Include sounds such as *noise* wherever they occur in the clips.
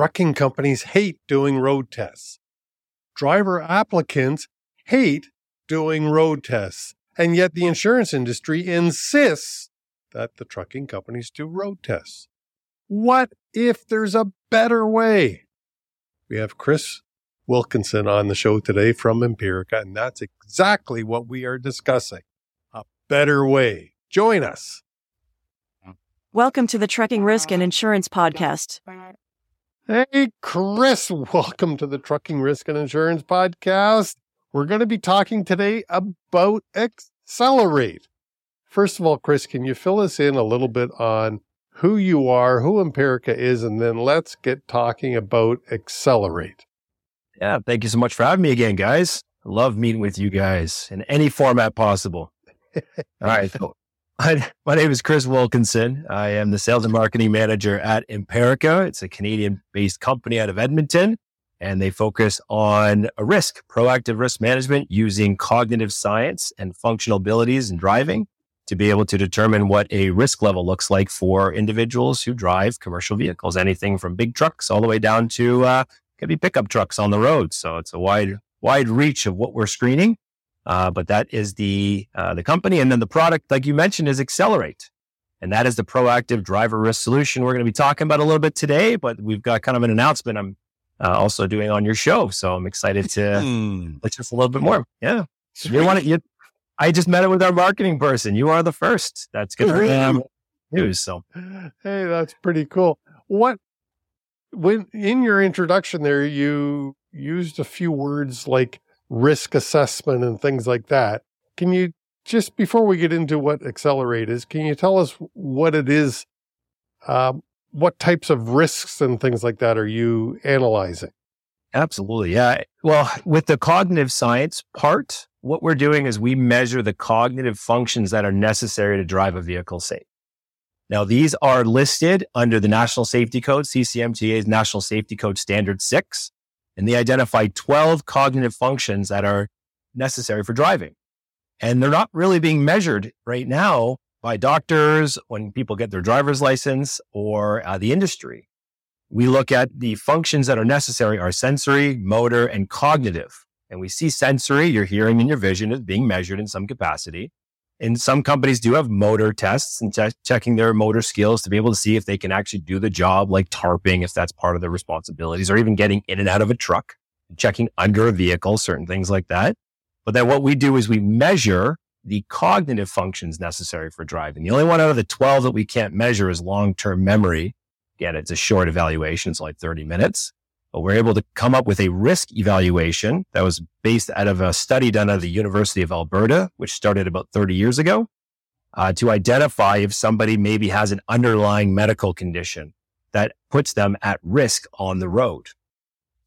trucking companies hate doing road tests. Driver applicants hate doing road tests. And yet the insurance industry insists that the trucking companies do road tests. What if there's a better way? We have Chris Wilkinson on the show today from Impirica, and that's exactly what we are discussing. A better way. Join us. Welcome to the Trucking Risk and Insurance Podcast. Hey, Chris, welcome to the Trucking Risk and Insurance Podcast. We're going to be talking today about ExceleRATE. First of all, Chris, can you fill us in a little bit on who you are, who Impirica is, and then let's get talking about ExceleRATE. Yeah, thank you so much for having me again, guys. Love meeting with you guys in any format possible. *laughs* All right. So my, my name is Chris Wilkinson. I am the sales and marketing manager at Impirica. It's a Canadian based company out of Edmonton, and they focus on risk, proactive risk management using cognitive science and functional abilities in driving to be able to determine what a risk level looks like for individuals who drive commercial vehicles, anything from big trucks all the way down to uh, could be pickup trucks on the road. So it's a wide wide reach of what we're screening. Uh, but that is the uh, the company, and then the product, like you mentioned, is ExceleRATE, and that is the proactive driver risk solution we're going to be talking about a little bit today. But we've got kind of an announcement I'm uh, also doing on your show, so I'm excited to Hmm. let just a little bit more. Yeah, you want to you I just met it with our marketing person. You are the first. That's good for them. News. So Hey, that's pretty cool. What when in your introduction there you used a few words like risk assessment and things like that. Can you just before we get into what ExceleRATE is, can you tell us what it is? Um, what types of risks and things like that are you analyzing? absolutely. Yeah. Well, with the cognitive science part, what we're doing is we measure the cognitive functions that are necessary to drive a vehicle safe. Now, these are listed under the National Safety Code, CCMTA's National Safety Code Standard 6, and they identify 12 cognitive functions that are necessary for driving. And they're not really being measured right now by doctors when people get their driver's license or uh, the industry. We look at the functions that are necessary are sensory, motor, and cognitive. And we see sensory, your hearing and your vision is being measured in some capacity. And some companies do have motor tests and che- checking their motor skills to be able to see if they can actually do the job, like tarping, if that's part of their responsibilities, or even getting in and out of a truck, checking under a vehicle, certain things like that. But then what we do is we measure the cognitive functions necessary for driving. The only one out of the 12 that we can't measure is long term memory. Again, it's a short evaluation, it's like 30 minutes. But we're able to come up with a risk evaluation that was based out of a study done at the University of Alberta, which started about 30 years ago, uh, to identify if somebody maybe has an underlying medical condition that puts them at risk on the road.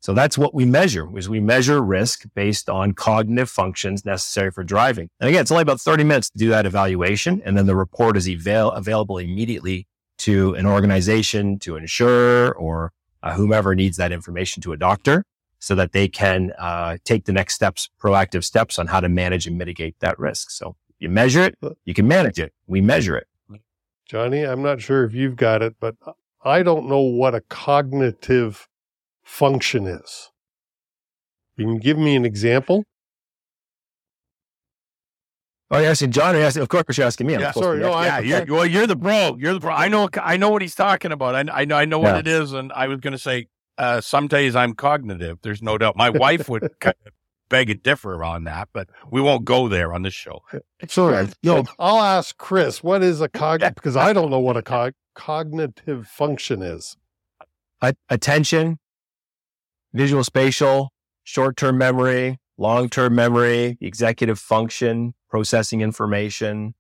So that's what we measure is we measure risk based on cognitive functions necessary for driving. And again, it's only about 30 minutes to do that evaluation. And then the report is avail- available immediately to an organization, to an insurer, or uh, whomever needs that information to a doctor so that they can uh, take the next steps, proactive steps on how to manage and mitigate that risk. So you measure it, you can manage it. We measure it. Johnny, I'm not sure if you've got it, but I don't know what a cognitive function is. You Can give me an example? Oh, you're asking John or you're asking, of course you're asking me. I'm Yeah, sorry, no, I- yeah, you're, well, you're the bro. You're the pro. I know. I know what he's talking about. I, I know. I know what Yeah. it is, and I was going to say uh, some days I'm cognitive. There's no doubt. My wife would *laughs* kind of beg a differ on that, but we won't go there on this show. So, yo, I'll ask Chris, what is a cognitive? Because I don't know what a cog- cognitive function is. A- attention, visual spatial, short term memory, long term memory, executive function, processing information.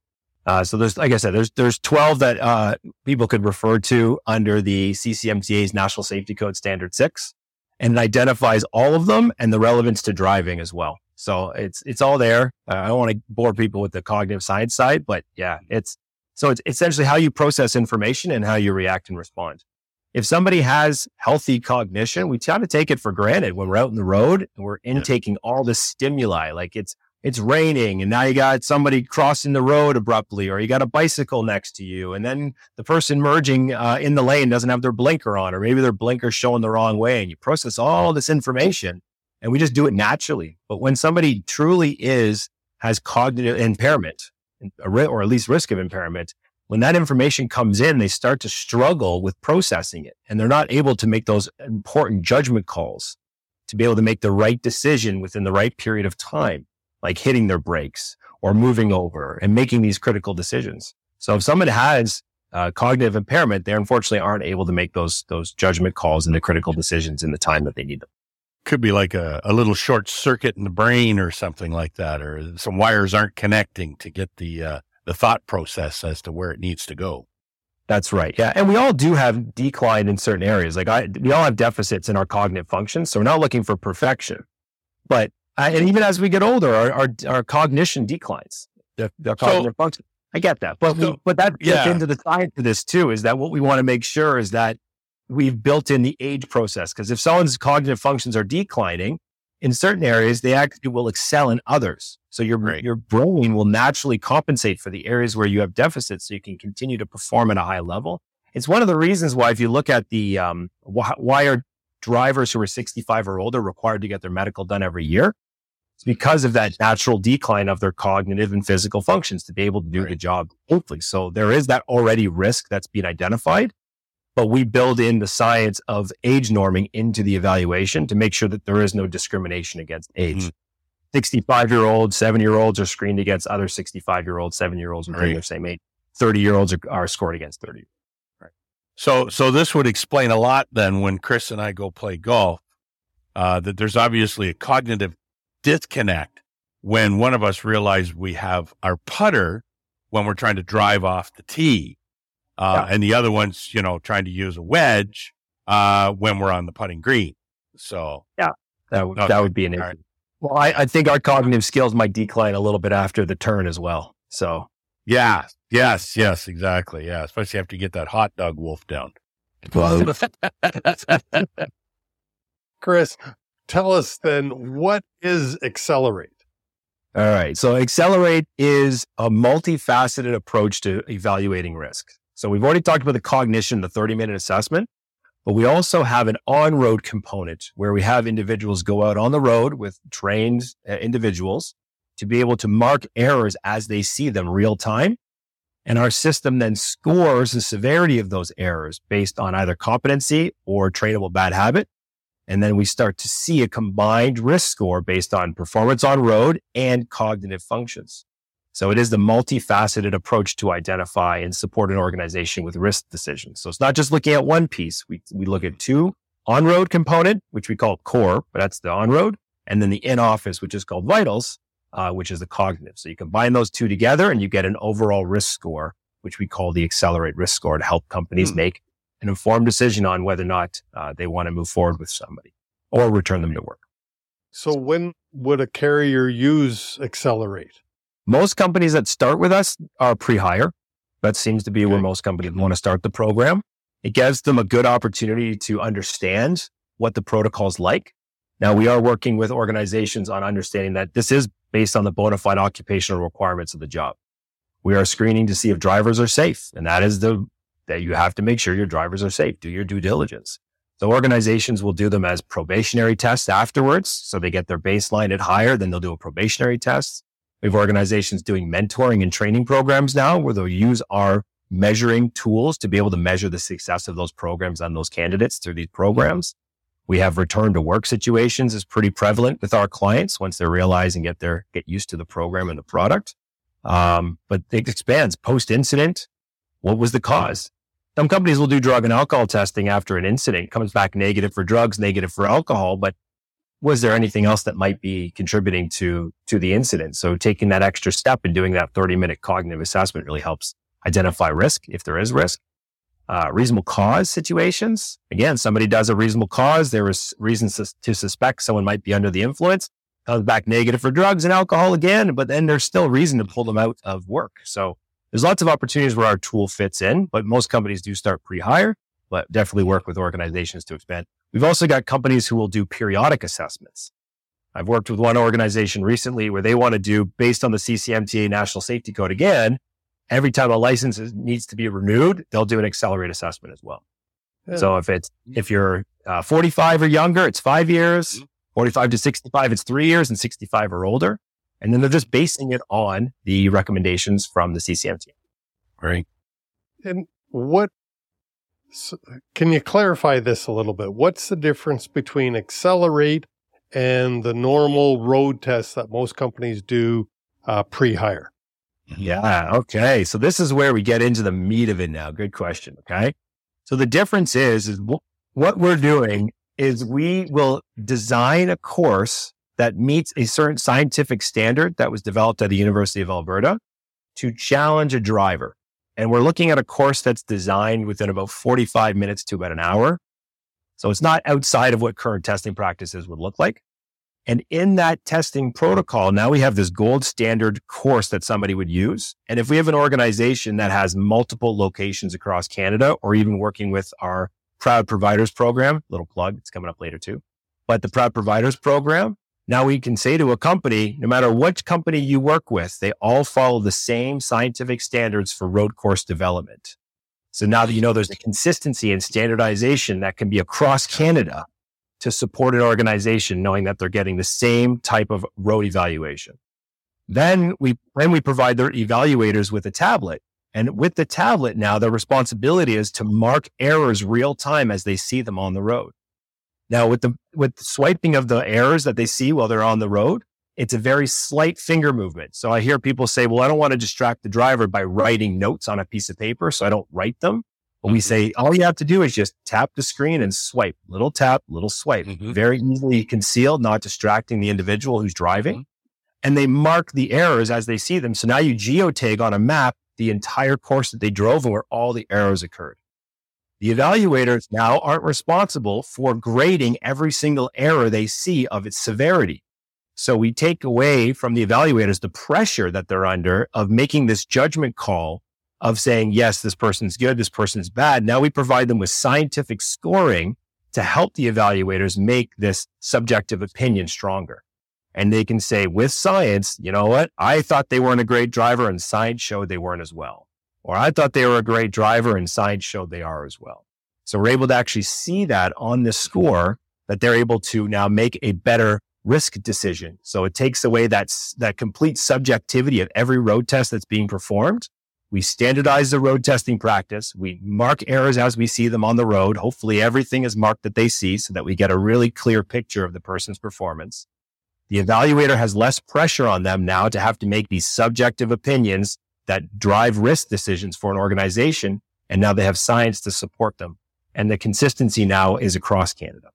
Uh, so there's, like I said, there's there's 12 that uh, people could refer to under the CCMTA's National Safety Code Standard Six, and it identifies all of them and the relevance to driving as well. So it's it's all there. Uh, I don't want to bore people with the cognitive science side, but yeah, it's so it's essentially how you process information and how you react and respond if somebody has healthy cognition, we tend to take it for granted when we're out in the road and we're intaking all this stimuli. Like it's it's raining and now you got somebody crossing the road abruptly or you got a bicycle next to you and then the person merging uh, in the lane doesn't have their blinker on or maybe their blinker's showing the wrong way and you process all this information and we just do it naturally but when somebody truly is has cognitive impairment or at least risk of impairment when that information comes in they start to struggle with processing it and they're not able to make those important judgment calls to be able to make the right decision within the right period of time like hitting their brakes or moving over and making these critical decisions. So if someone has uh, cognitive impairment, they unfortunately aren't able to make those those judgment calls and the critical decisions in the time that they need them. Could be like a, a little short circuit in the brain or something like that, or some wires aren't connecting to get the uh, the thought process as to where it needs to go. That's right. Yeah. And we all do have decline in certain areas. Like I, we all have deficits in our cognitive functions. So we're not looking for perfection, but uh, and even as we get older, our, our, our cognition declines. The, the cognitive so, function. I get that, but so, we, but that gets yeah. into the science of this too. Is that what we want to make sure is that we've built in the age process? Because if someone's cognitive functions are declining in certain areas, they actually will excel in others. So your right. your brain will naturally compensate for the areas where you have deficits, so you can continue to perform at a high level. It's one of the reasons why, if you look at the um, wh- why are drivers who are 65 or older required to get their medical done every year? It's because of that natural decline of their cognitive and physical functions to be able to do right. the job hopefully. So there is that already risk that's being identified, but we build in the science of age norming into the evaluation to make sure that there is no discrimination against age. Mm-hmm. 65 year olds, seven year olds are screened against other 65 year olds, seven year olds within right. their same age. 30 year olds are, are scored against 30. Right. So, so this would explain a lot then when Chris and I go play golf, uh, that there's obviously a cognitive disconnect when one of us realizes we have our putter when we're trying to drive off the tee. Uh, yeah. and the other one's, you know, trying to use a wedge, uh, when we're on the putting green. So yeah, that would, okay. that would be an issue. Right. Well, I, I think our cognitive skills might decline a little bit after the turn as well. So yeah, yes, yes, exactly. Yeah. Especially after you get that hot dog wolf down. *laughs* Chris, tell us then what is ExceleRATE? All right. So ExceleRATE is a multifaceted approach to evaluating risk. So we've already talked about the cognition, the 30 minute assessment, but we also have an on road component where we have individuals go out on the road with trained uh, individuals to be able to mark errors as they see them real time. And our system then scores the severity of those errors based on either competency or trainable bad habit. And then we start to see a combined risk score based on performance on road and cognitive functions. So it is the multifaceted approach to identify and support an organization with risk decisions. So it's not just looking at one piece. We, we look at two on road component, which we call core, but that's the on road. And then the in office, which is called vitals, uh, which is the cognitive. So you combine those two together and you get an overall risk score, which we call the ExceleRATE risk score to help companies hmm. make an informed decision on whether or not uh, they want to move forward with somebody or return them to work. So, when would a carrier use ExceleRATE? Most companies that start with us are pre hire. That seems to be okay. where most companies want to start the program. It gives them a good opportunity to understand what the protocol is like. Now, we are working with organizations on understanding that this is based on the bona fide occupational requirements of the job. We are screening to see if drivers are safe, and that is the that you have to make sure your drivers are safe. Do your due diligence. So organizations will do them as probationary tests afterwards. So they get their baseline at higher, then they'll do a probationary test. We have organizations doing mentoring and training programs now where they'll use our measuring tools to be able to measure the success of those programs on those candidates through these programs. We have return to work situations is pretty prevalent with our clients once they realize and get their, get used to the program and the product. Um, but it expands post incident. What was the cause? Some companies will do drug and alcohol testing after an incident, comes back negative for drugs, negative for alcohol, but was there anything else that might be contributing to to the incident? So taking that extra step and doing that 30 minute cognitive assessment really helps identify risk if there is risk. Uh, reasonable cause situations. Again, somebody does a reasonable cause. There is reasons to, to suspect someone might be under the influence. Comes back negative for drugs and alcohol again, but then there's still reason to pull them out of work. So there's lots of opportunities where our tool fits in, but most companies do start pre-hire, but definitely work with organizations to expand. We've also got companies who will do periodic assessments. I've worked with one organization recently where they want to do based on the CCMTA National Safety Code again. Every time a license is, needs to be renewed, they'll do an ExceleRATE assessment as well. Yeah. So if it's if you're uh, 45 or younger, it's five years. Mm-hmm. 45 to 65, it's three years, and 65 or older. And then they're just basing it on the recommendations from the CCMTA. Right. And what so can you clarify this a little bit? What's the difference between ExceleRATE and the normal road tests that most companies do uh, pre-hire? Yeah. Okay. So this is where we get into the meat of it now. Good question. Okay. So the difference is, is w- what we're doing is we will design a course that meets a certain scientific standard that was developed at the University of Alberta to challenge a driver. And we're looking at a course that's designed within about 45 minutes to about an hour. So it's not outside of what current testing practices would look like. And in that testing protocol, now we have this gold standard course that somebody would use. And if we have an organization that has multiple locations across Canada or even working with our Proud Providers program, little plug, it's coming up later too. But the Proud Providers program, now we can say to a company, no matter which company you work with, they all follow the same scientific standards for road course development. So now that you know there's a consistency and standardization that can be across Canada to support an organization, knowing that they're getting the same type of road evaluation. Then we, then we provide their evaluators with a tablet and with the tablet now, their responsibility is to mark errors real time as they see them on the road. Now, with the with the swiping of the errors that they see while they're on the road, it's a very slight finger movement. So I hear people say, "Well, I don't want to distract the driver by writing notes on a piece of paper, so I don't write them." But we mm-hmm. say all you have to do is just tap the screen and swipe. Little tap, little swipe. Mm-hmm. Very easily concealed, not distracting the individual who's driving. Mm-hmm. And they mark the errors as they see them. So now you geotag on a map the entire course that they drove and where all the errors occurred. The evaluators now aren't responsible for grading every single error they see of its severity. So we take away from the evaluators the pressure that they're under of making this judgment call of saying, yes, this person's good, this person's bad. Now we provide them with scientific scoring to help the evaluators make this subjective opinion stronger and they can say with science, you know what? I thought they weren't a great driver and science showed they weren't as well. Or I thought they were a great driver and science showed they are as well. So we're able to actually see that on this score that they're able to now make a better risk decision. So it takes away that, that complete subjectivity of every road test that's being performed. We standardize the road testing practice. We mark errors as we see them on the road. Hopefully everything is marked that they see so that we get a really clear picture of the person's performance. The evaluator has less pressure on them now to have to make these subjective opinions that drive risk decisions for an organization. And now they have science to support them. And the consistency now is across Canada.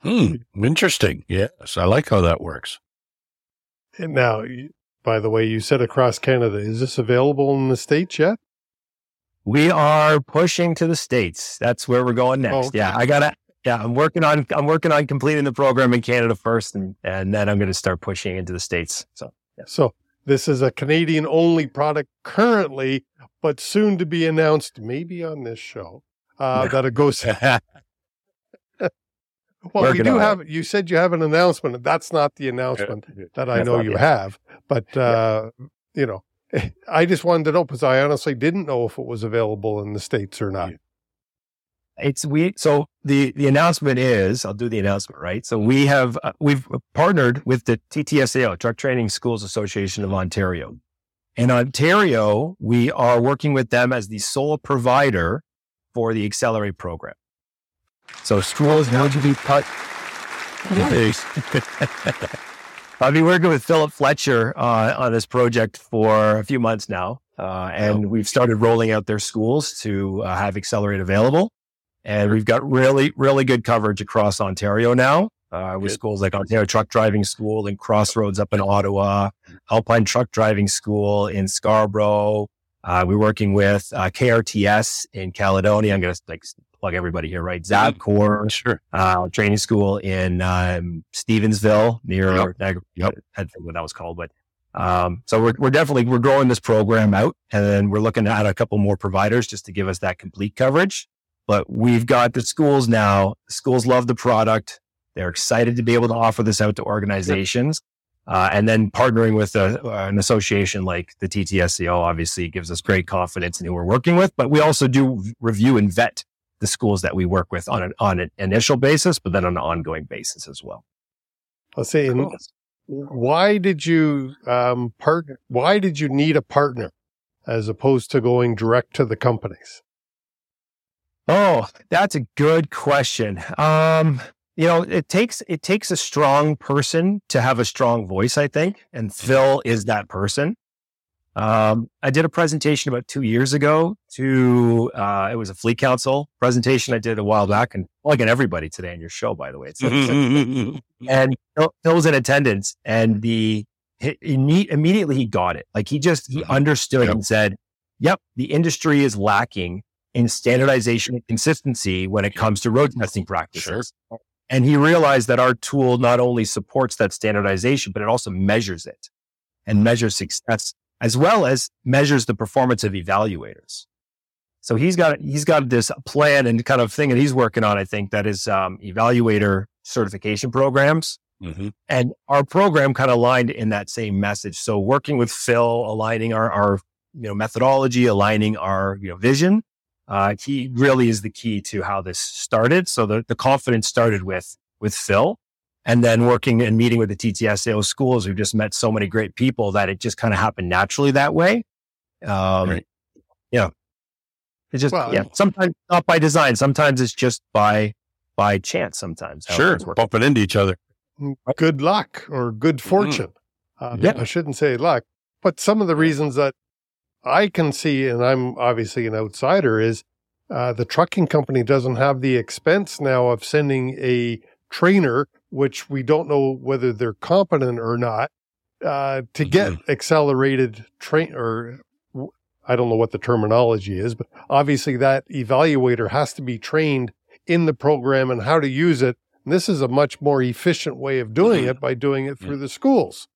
Hmm. Interesting. Yes. I like how that works. And now, by the way, you said across Canada. Is this available in the States yet? We are pushing to the States. That's where we're going next. Oh, okay. Yeah. I got to yeah, I'm working on I'm working on completing the program in Canada first, and and then I'm going to start pushing into the states. So yeah. So this is a Canadian only product currently, but soon to be announced, maybe on this show, uh, that it goes. *laughs* *laughs* well, Working we do have. It. You said you have an announcement. And that's not the announcement that I know you yet. have, but uh, yeah. you know, *laughs* I just wanted to know because I honestly didn't know if it was available in the states or not. It's we so the the announcement is I'll do the announcement right. So we have uh, we've partnered with the TTSAO Truck Training Schools Association of Ontario. In Ontario, we are working with them as the sole provider for the ExceleRATE program. So schools need to be cut. I've been working with Philip Fletcher uh, on this project for a few months now, uh, and we've started rolling out their schools to uh, have ExceleRATE available. And we've got really, really good coverage across Ontario now. Uh, with schools like Ontario Truck Driving School and Crossroads up in Ottawa, Alpine Truck Driving School in Scarborough. Uh, we're working with uh, KRTS in Caledonia. I'm going to like plug everybody here, right? Mm-hmm. Zabcor, sure. Uh, training school in um, Stevensville near yep. Niagara. Yep. I don't what that was called, but um, so we're, we're definitely we're growing this program out, and then we're looking at a couple more providers just to give us that complete coverage. But we've got the schools now. schools love the product. They're excited to be able to offer this out to organizations. Uh, and then partnering with a, uh, an association like the TTSAO obviously gives us great confidence in who we're working with. But we also do review and vet the schools that we work with on an on an initial basis, but then on an ongoing basis as well. Let's say, cool. why did you um, partner? Why did you need a partner as opposed to going direct to the companies? Oh, that's a good question. Um, you know, it takes it takes a strong person to have a strong voice, I think, and Phil is that person. Um, I did a presentation about two years ago to uh, it was a fleet council presentation I did a while back, and like in everybody today on your show, by the way. It's, *laughs* *laughs* and Phil, Phil, was in attendance, and the he, immediately he got it. Like he just he mm-hmm. understood yep. and said, "Yep, the industry is lacking." In standardization and consistency when it comes to road testing practices. Sure. And he realized that our tool not only supports that standardization, but it also measures it and measures success as well as measures the performance of evaluators. So he's got he's got this plan and kind of thing that he's working on. I think that is um, evaluator certification programs, mm-hmm. and our program kind of aligned in that same message. So working with Phil, aligning our our you know methodology, aligning our you know vision, uh, he really is the key to how this started. So the, the confidence started with, with Phil and then working and meeting with the TTSAO schools. We've just met so many great people that it just kind of happened naturally that way. Um, right. Yeah. It's just, well, yeah, sometimes not by design. Sometimes it's just by, by chance sometimes. Sure. Bumping into each other. Mm, good luck or good mm-hmm. fortune. Mm-hmm. Uh, yeah. I shouldn't say luck, but some of the reasons that I can see, and I'm obviously an outsider, is uh, the trucking company doesn't have the expense now of sending a trainer, which we don't know whether they're competent or not, uh, to get mm-hmm. accelerated train or I don't know what the terminology is, but obviously that evaluator has to be trained in the program and how to use it. And this is a much more efficient way of doing mm-hmm. it by doing it through the schools.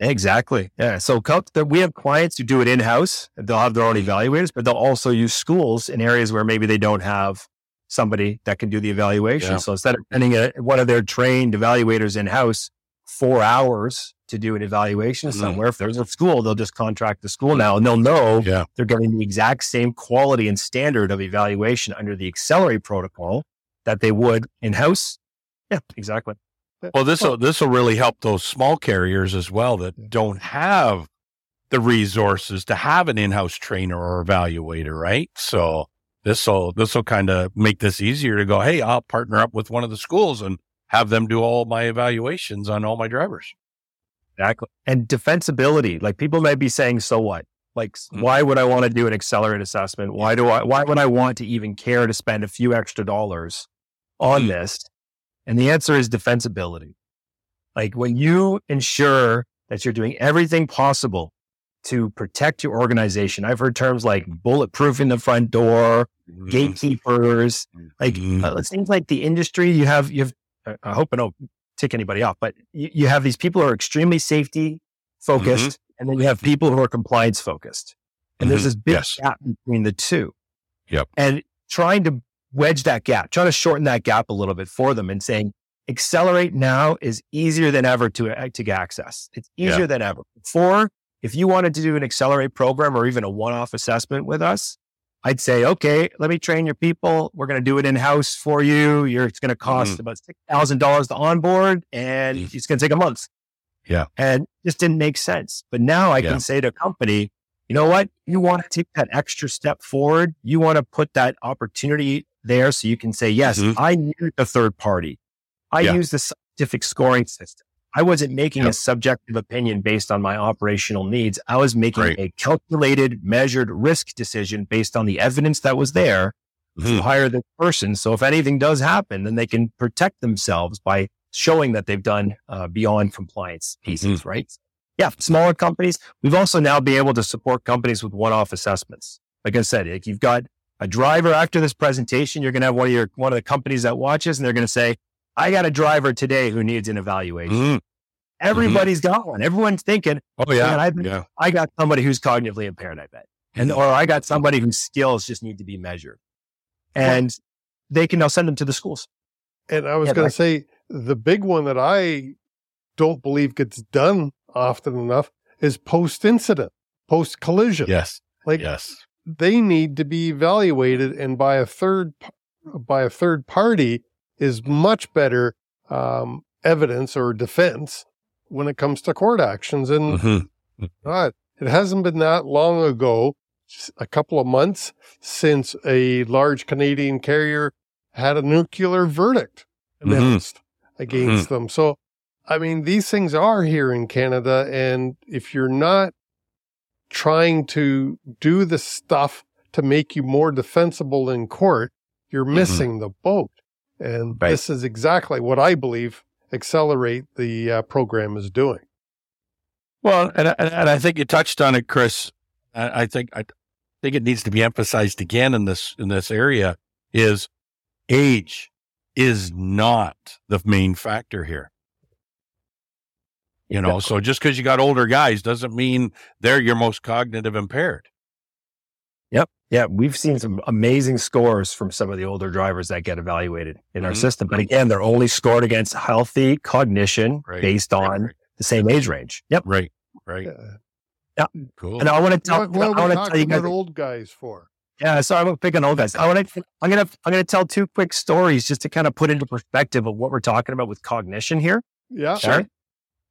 Exactly. Yeah. So we have clients who do it in house. They'll have their own evaluators, but they'll also use schools in areas where maybe they don't have somebody that can do the evaluation. Yeah. So instead of sending a, one of their trained evaluators in house four hours to do an evaluation mm somewhere, if there's a school, they'll just contract the school now and they'll know yeah. they're getting the exact same quality and standard of evaluation under the ExceleRATE protocol that they would in house. Yeah, exactly. Well, this will this will really help those small carriers as well that don't have the resources to have an in-house trainer or evaluator, right? So this will this will kind of make this easier to go. Hey, I'll partner up with one of the schools and have them do all my evaluations on all my drivers. Exactly. And defensibility, like people might be saying, so what? Like, mm-hmm. why would I want to do an ExceleRATE assessment? Why do I? Why would I want to even care to spend a few extra dollars on mm-hmm. this? And the answer is defensibility. Like when you ensure that you're doing everything possible to protect your organization. I've heard terms like bulletproofing the front door, mm-hmm. gatekeepers. Like mm-hmm. uh, it seems like the industry you have. You have. I hope I don't tick anybody off, but you, you have these people who are extremely safety focused, mm-hmm. and then you have people who are compliance focused. And there's mm-hmm. this big yes. gap between the two. Yep. And trying to wedge that gap, trying to shorten that gap a little bit for them and saying, ExceleRATE now is easier than ever to, uh, to get access. It's easier yeah. than ever. Before, if you wanted to do an ExceleRATE program or even a one off assessment with us, I'd say, okay, let me train your people. We're going to do it in house for you. You're, it's going to cost mm. about $6,000 to onboard and mm. it's going to take a month. Yeah. And just didn't make sense. But now I yeah. can say to a company, you know what? You want to take that extra step forward. You want to put that opportunity there so you can say, yes, mm-hmm. I use a third party. I yeah. use the scientific scoring system. I wasn't making yep. a subjective opinion based on my operational needs. I was making Great. a calculated, measured risk decision based on the evidence that was there mm-hmm. to hire the person. So if anything does happen, then they can protect themselves by showing that they've done uh, beyond compliance pieces, mm-hmm. right? Yeah, smaller companies. We've also now been able to support companies with one-off assessments. Like I said, like you've got a driver after this presentation, you're going to have one of your, one of the companies that watches and they're going to say, I got a driver today who needs an evaluation. Mm-hmm. Everybody's mm-hmm. got one. Everyone's thinking, oh yeah, I, yeah, I got somebody who's cognitively impaired. I bet, and or I got somebody whose skills just need to be measured, and they can now send them to the schools. And I was Yeah, going to say the big one that I don't believe gets done often enough is post incident, post collision. Yes. Like Yes. They need to be evaluated and by a third by a third party is much better um, evidence or defense when it comes to court actions. And Mhm. God, it hasn't been that long ago, a couple of months since a large Canadian carrier had a nuclear verdict Mhm. announced against them. So, I mean, these things are here in Canada. And if you're not trying to do the stuff to make you more defensible in court, you're missing the boat. And Right. this is exactly what I believe ExceleRATE the uh, program is doing. Well, and, and, and I think you touched on it, Chris. I, I think I think it needs to be emphasized again in this in this area is age is not the main factor here. You know, so just because you got older guys doesn't mean they're your most cognitive impaired. Yep. Yeah. We've seen some amazing scores from some of the older drivers that get evaluated in our Mhm. system. But again, they're only scored against healthy cognition Right. based on Right. the same age range. Yep. Right, right, Uh, cool. And I want to tell, what, what I are we want to tell talking you guys. about old guys for? Yeah, sorry, I'm picking old guys. I want to, I'm gonna, I'm gonna tell two quick stories just to kind of put into perspective of what we're talking about with cognition here. Yeah. Sure.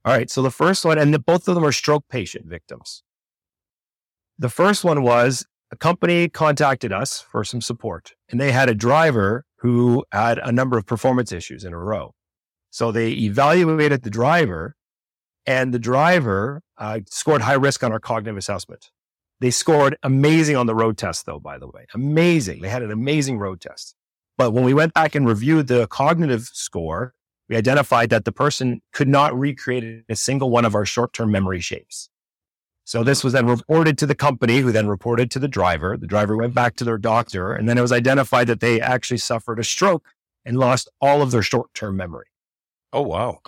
All right. So the first one, and the, both of them are stroke patient victims. The first one was a company contacted us for some support, and they had a driver who had a number of performance issues in a row. So they evaluated the driver, and the driver uh, scored high risk on our cognitive assessment. They scored amazing on the road test, though, by the way. Amazing. They had an amazing road test. But when we went back and reviewed the cognitive score, we identified that the person could not recreate a single one of our short term memory shapes. So this was then reported to the company, who then reported to the driver. The driver went back to their doctor, and then it was identified that they actually suffered a stroke and lost all of their short term memory. oh wow.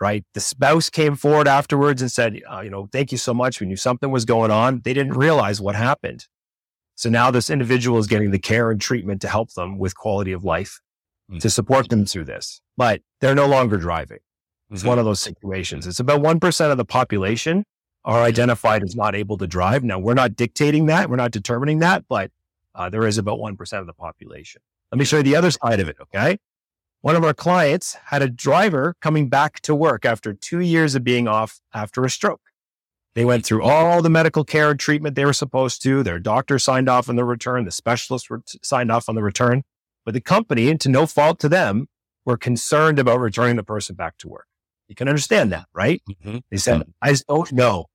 Right. The spouse came forward afterwards and said, uh, you know, thank you so much. We knew something was going on. They didn't realize what happened. So now this individual is getting the care and treatment to help them with quality of life Mm. to support them through this, but they're no longer driving. It's Mhm. one of those situations. It's about 1% of the population are identified as not able to drive. Now, we're not dictating that. We're not determining that, but uh, there is about 1% of the population. Let me show you the other side of it. Okay. One of our clients had a driver coming back to work after two years of being off after a stroke. They went through all the medical care and treatment they were supposed to. Their doctor signed off on the return. The specialists were signed off on the return. But the company, and to no fault to them, were concerned about returning the person back to work. You can understand that, right? Mhm. They said, I don't know.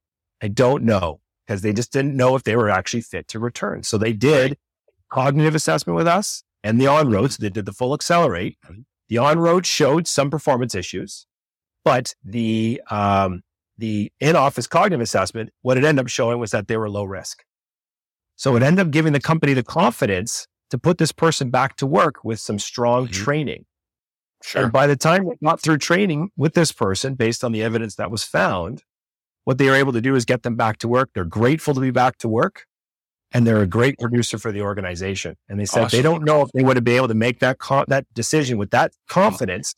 I don't know because they just didn't know if they were actually fit to return. So they did cognitive assessment with us and the on road. So they did the full ExceleRATE. Right. The on road showed some performance issues, but the, um, the in office cognitive assessment, what it ended up showing was that they were low risk. So it ended up giving the company the confidence to put this person back to work with some strong Mhm. training. Sure. And by the time we got through training with this person, based on the evidence that was found, what they were able to do is get them back to work. They're grateful to be back to work. And they're a great producer for the organization. And they said they don't know if they would have been able to make that co- that decision with that confidence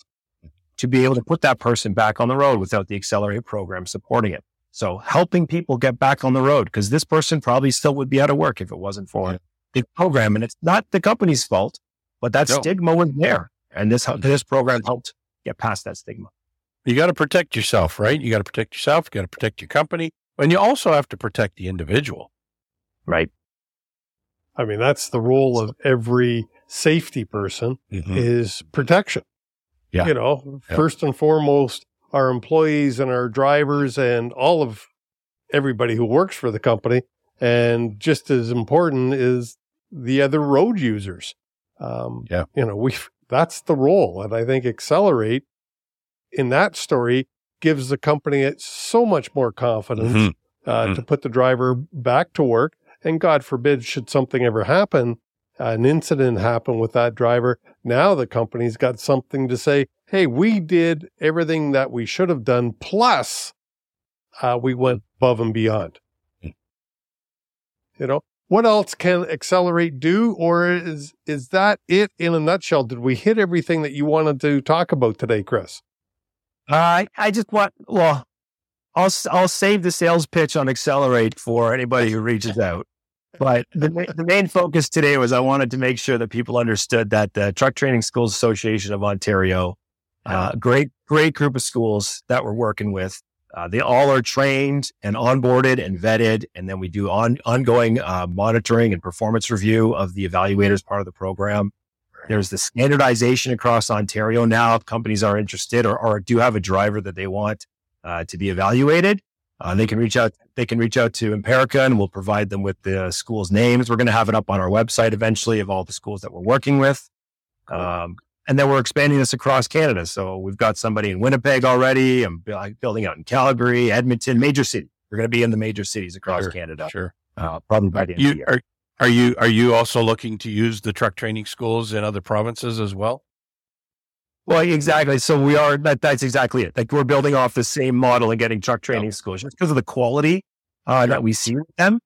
to be able to put that person back on the road without the ExceleRATE program supporting it. So helping people get back on the road because this person probably still would be out of work if it wasn't for Yeah. The program. And it's not the company's fault, but that No. stigma was there. And this, Mhm. this program helped get past that stigma. You got to protect yourself, right? You got to protect yourself. You got to protect your company, and you also have to protect the individual. Right. I mean, that's the role of every safety person is protection. Yeah. You know, Yeah. first and foremost, our employees and our drivers and all of everybody who works for the company. And just as important is the other road users. Um, Yeah. You know, we that's the role. And I think ExceleRATE in that story gives the company so much more confidence Mhm. uh, Mhm. to put the driver back to work. And God forbid, should something ever happen, an incident happen with that driver, now the company's got something to say, hey, we did everything that we should have done, plus uh, we went above and beyond. Mm. You know, what else can ExceleRATE do, or is is that it in a nutshell? Did we hit everything that you wanted to talk about today, Chris? I I just want well, I'll I'll save the sales pitch on ExceleRATE for anybody who reaches out. But the the main focus today was I wanted to make sure that people understood that the Truck Training Schools Association of Ontario, uh, great great group of schools that we're working with. Uh, they all are trained and onboarded and vetted, and then we do on ongoing uh, monitoring and performance review of the evaluators part of the program. There's the standardization across Ontario now. If companies are interested or, or do have a driver that they want uh, to be evaluated, uh, they can reach out. They can reach out to Impirica, and we'll provide them with the schools' names. We're going to have it up on our website eventually of all the schools that we're working with. Um, and then we're expanding this across Canada. So we've got somebody in Winnipeg already. I'm building out in Calgary, Edmonton, major city. We're going to be in the major cities across sure, Canada. Sure. Uh, probably by the end you, of the year. Are, are you are you also looking to use the truck training schools in other provinces as well? Well, exactly. So we are that that's exactly it. Like we're building off the same model and getting truck training schools just because of the quality uh, that we see with them.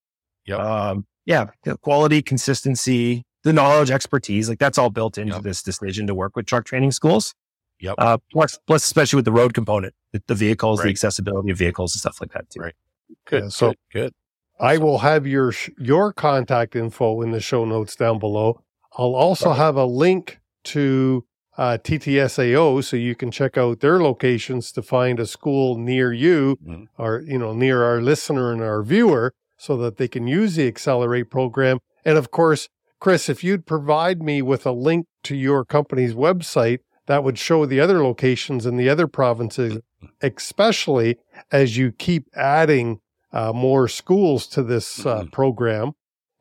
Yep. Um, yeah, quality, consistency, the knowledge, expertise, like that's all built into Yep. this decision to work with truck training schools. Yep. Uh, plus, plus, especially with the road component, the, the vehicles, the accessibility of vehicles and stuff like that too. Right. Good. Yeah, so- good. Good. I will have your your contact info in the show notes down below. I'll also Right. have a link to uh, TTSAO so you can check out their locations to find a school near you Mhm. or you know near our listener and our viewer so that they can use the ExceleRATE program. And of course, Chris, if you'd provide me with a link to your company's website, that would show the other locations in the other provinces, especially as you keep adding uh, more schools to this uh, Mhm. program.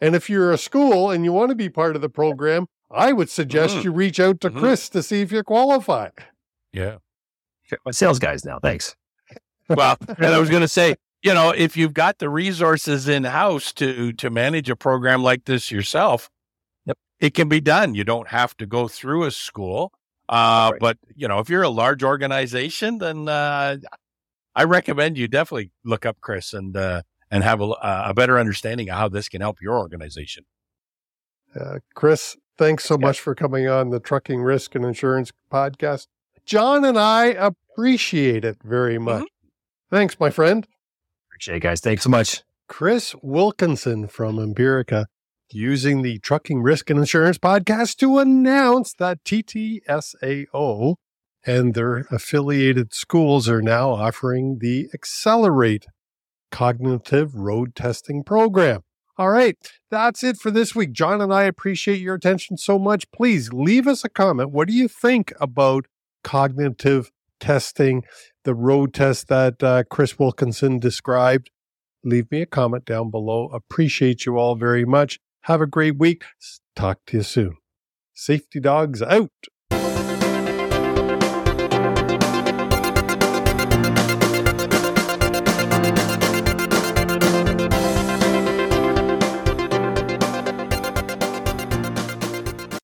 And if you're a school and you want to be part of the program, I would suggest Mhm. you reach out to Mhm. Chris to see if you qualify. Yeah. My sales guys now. Thanks. Well, *laughs* and I was going to say, you know, if you've got the resources in house to to manage a program like this yourself, Yep. It can be done. You don't have to go through a school. Uh, Right. But you know, if you're a large organization, then uh, I recommend you definitely look up Chris and uh, and have a, a better understanding of how this can help your organization. Uh, Chris, thanks so Yeah. much for coming on the Trucking Risk and Insurance podcast. John and I appreciate it very much. Thanks, my friend. Appreciate it, guys. Thanks so much. Chris Wilkinson from Impirica using the Trucking Risk and Insurance podcast to announce that TTSAO and their affiliated schools are now offering the ExceleRATE Cognitive Road Testing Program. All right, that's it for this week. John and I appreciate your attention so much. Please leave us a comment. What do you think about cognitive testing, the road test that uh, Chris Wilkinson described? leave me a comment down below. Appreciate you all very much. Have a great week. Talk to you soon. Safety Dawg's out.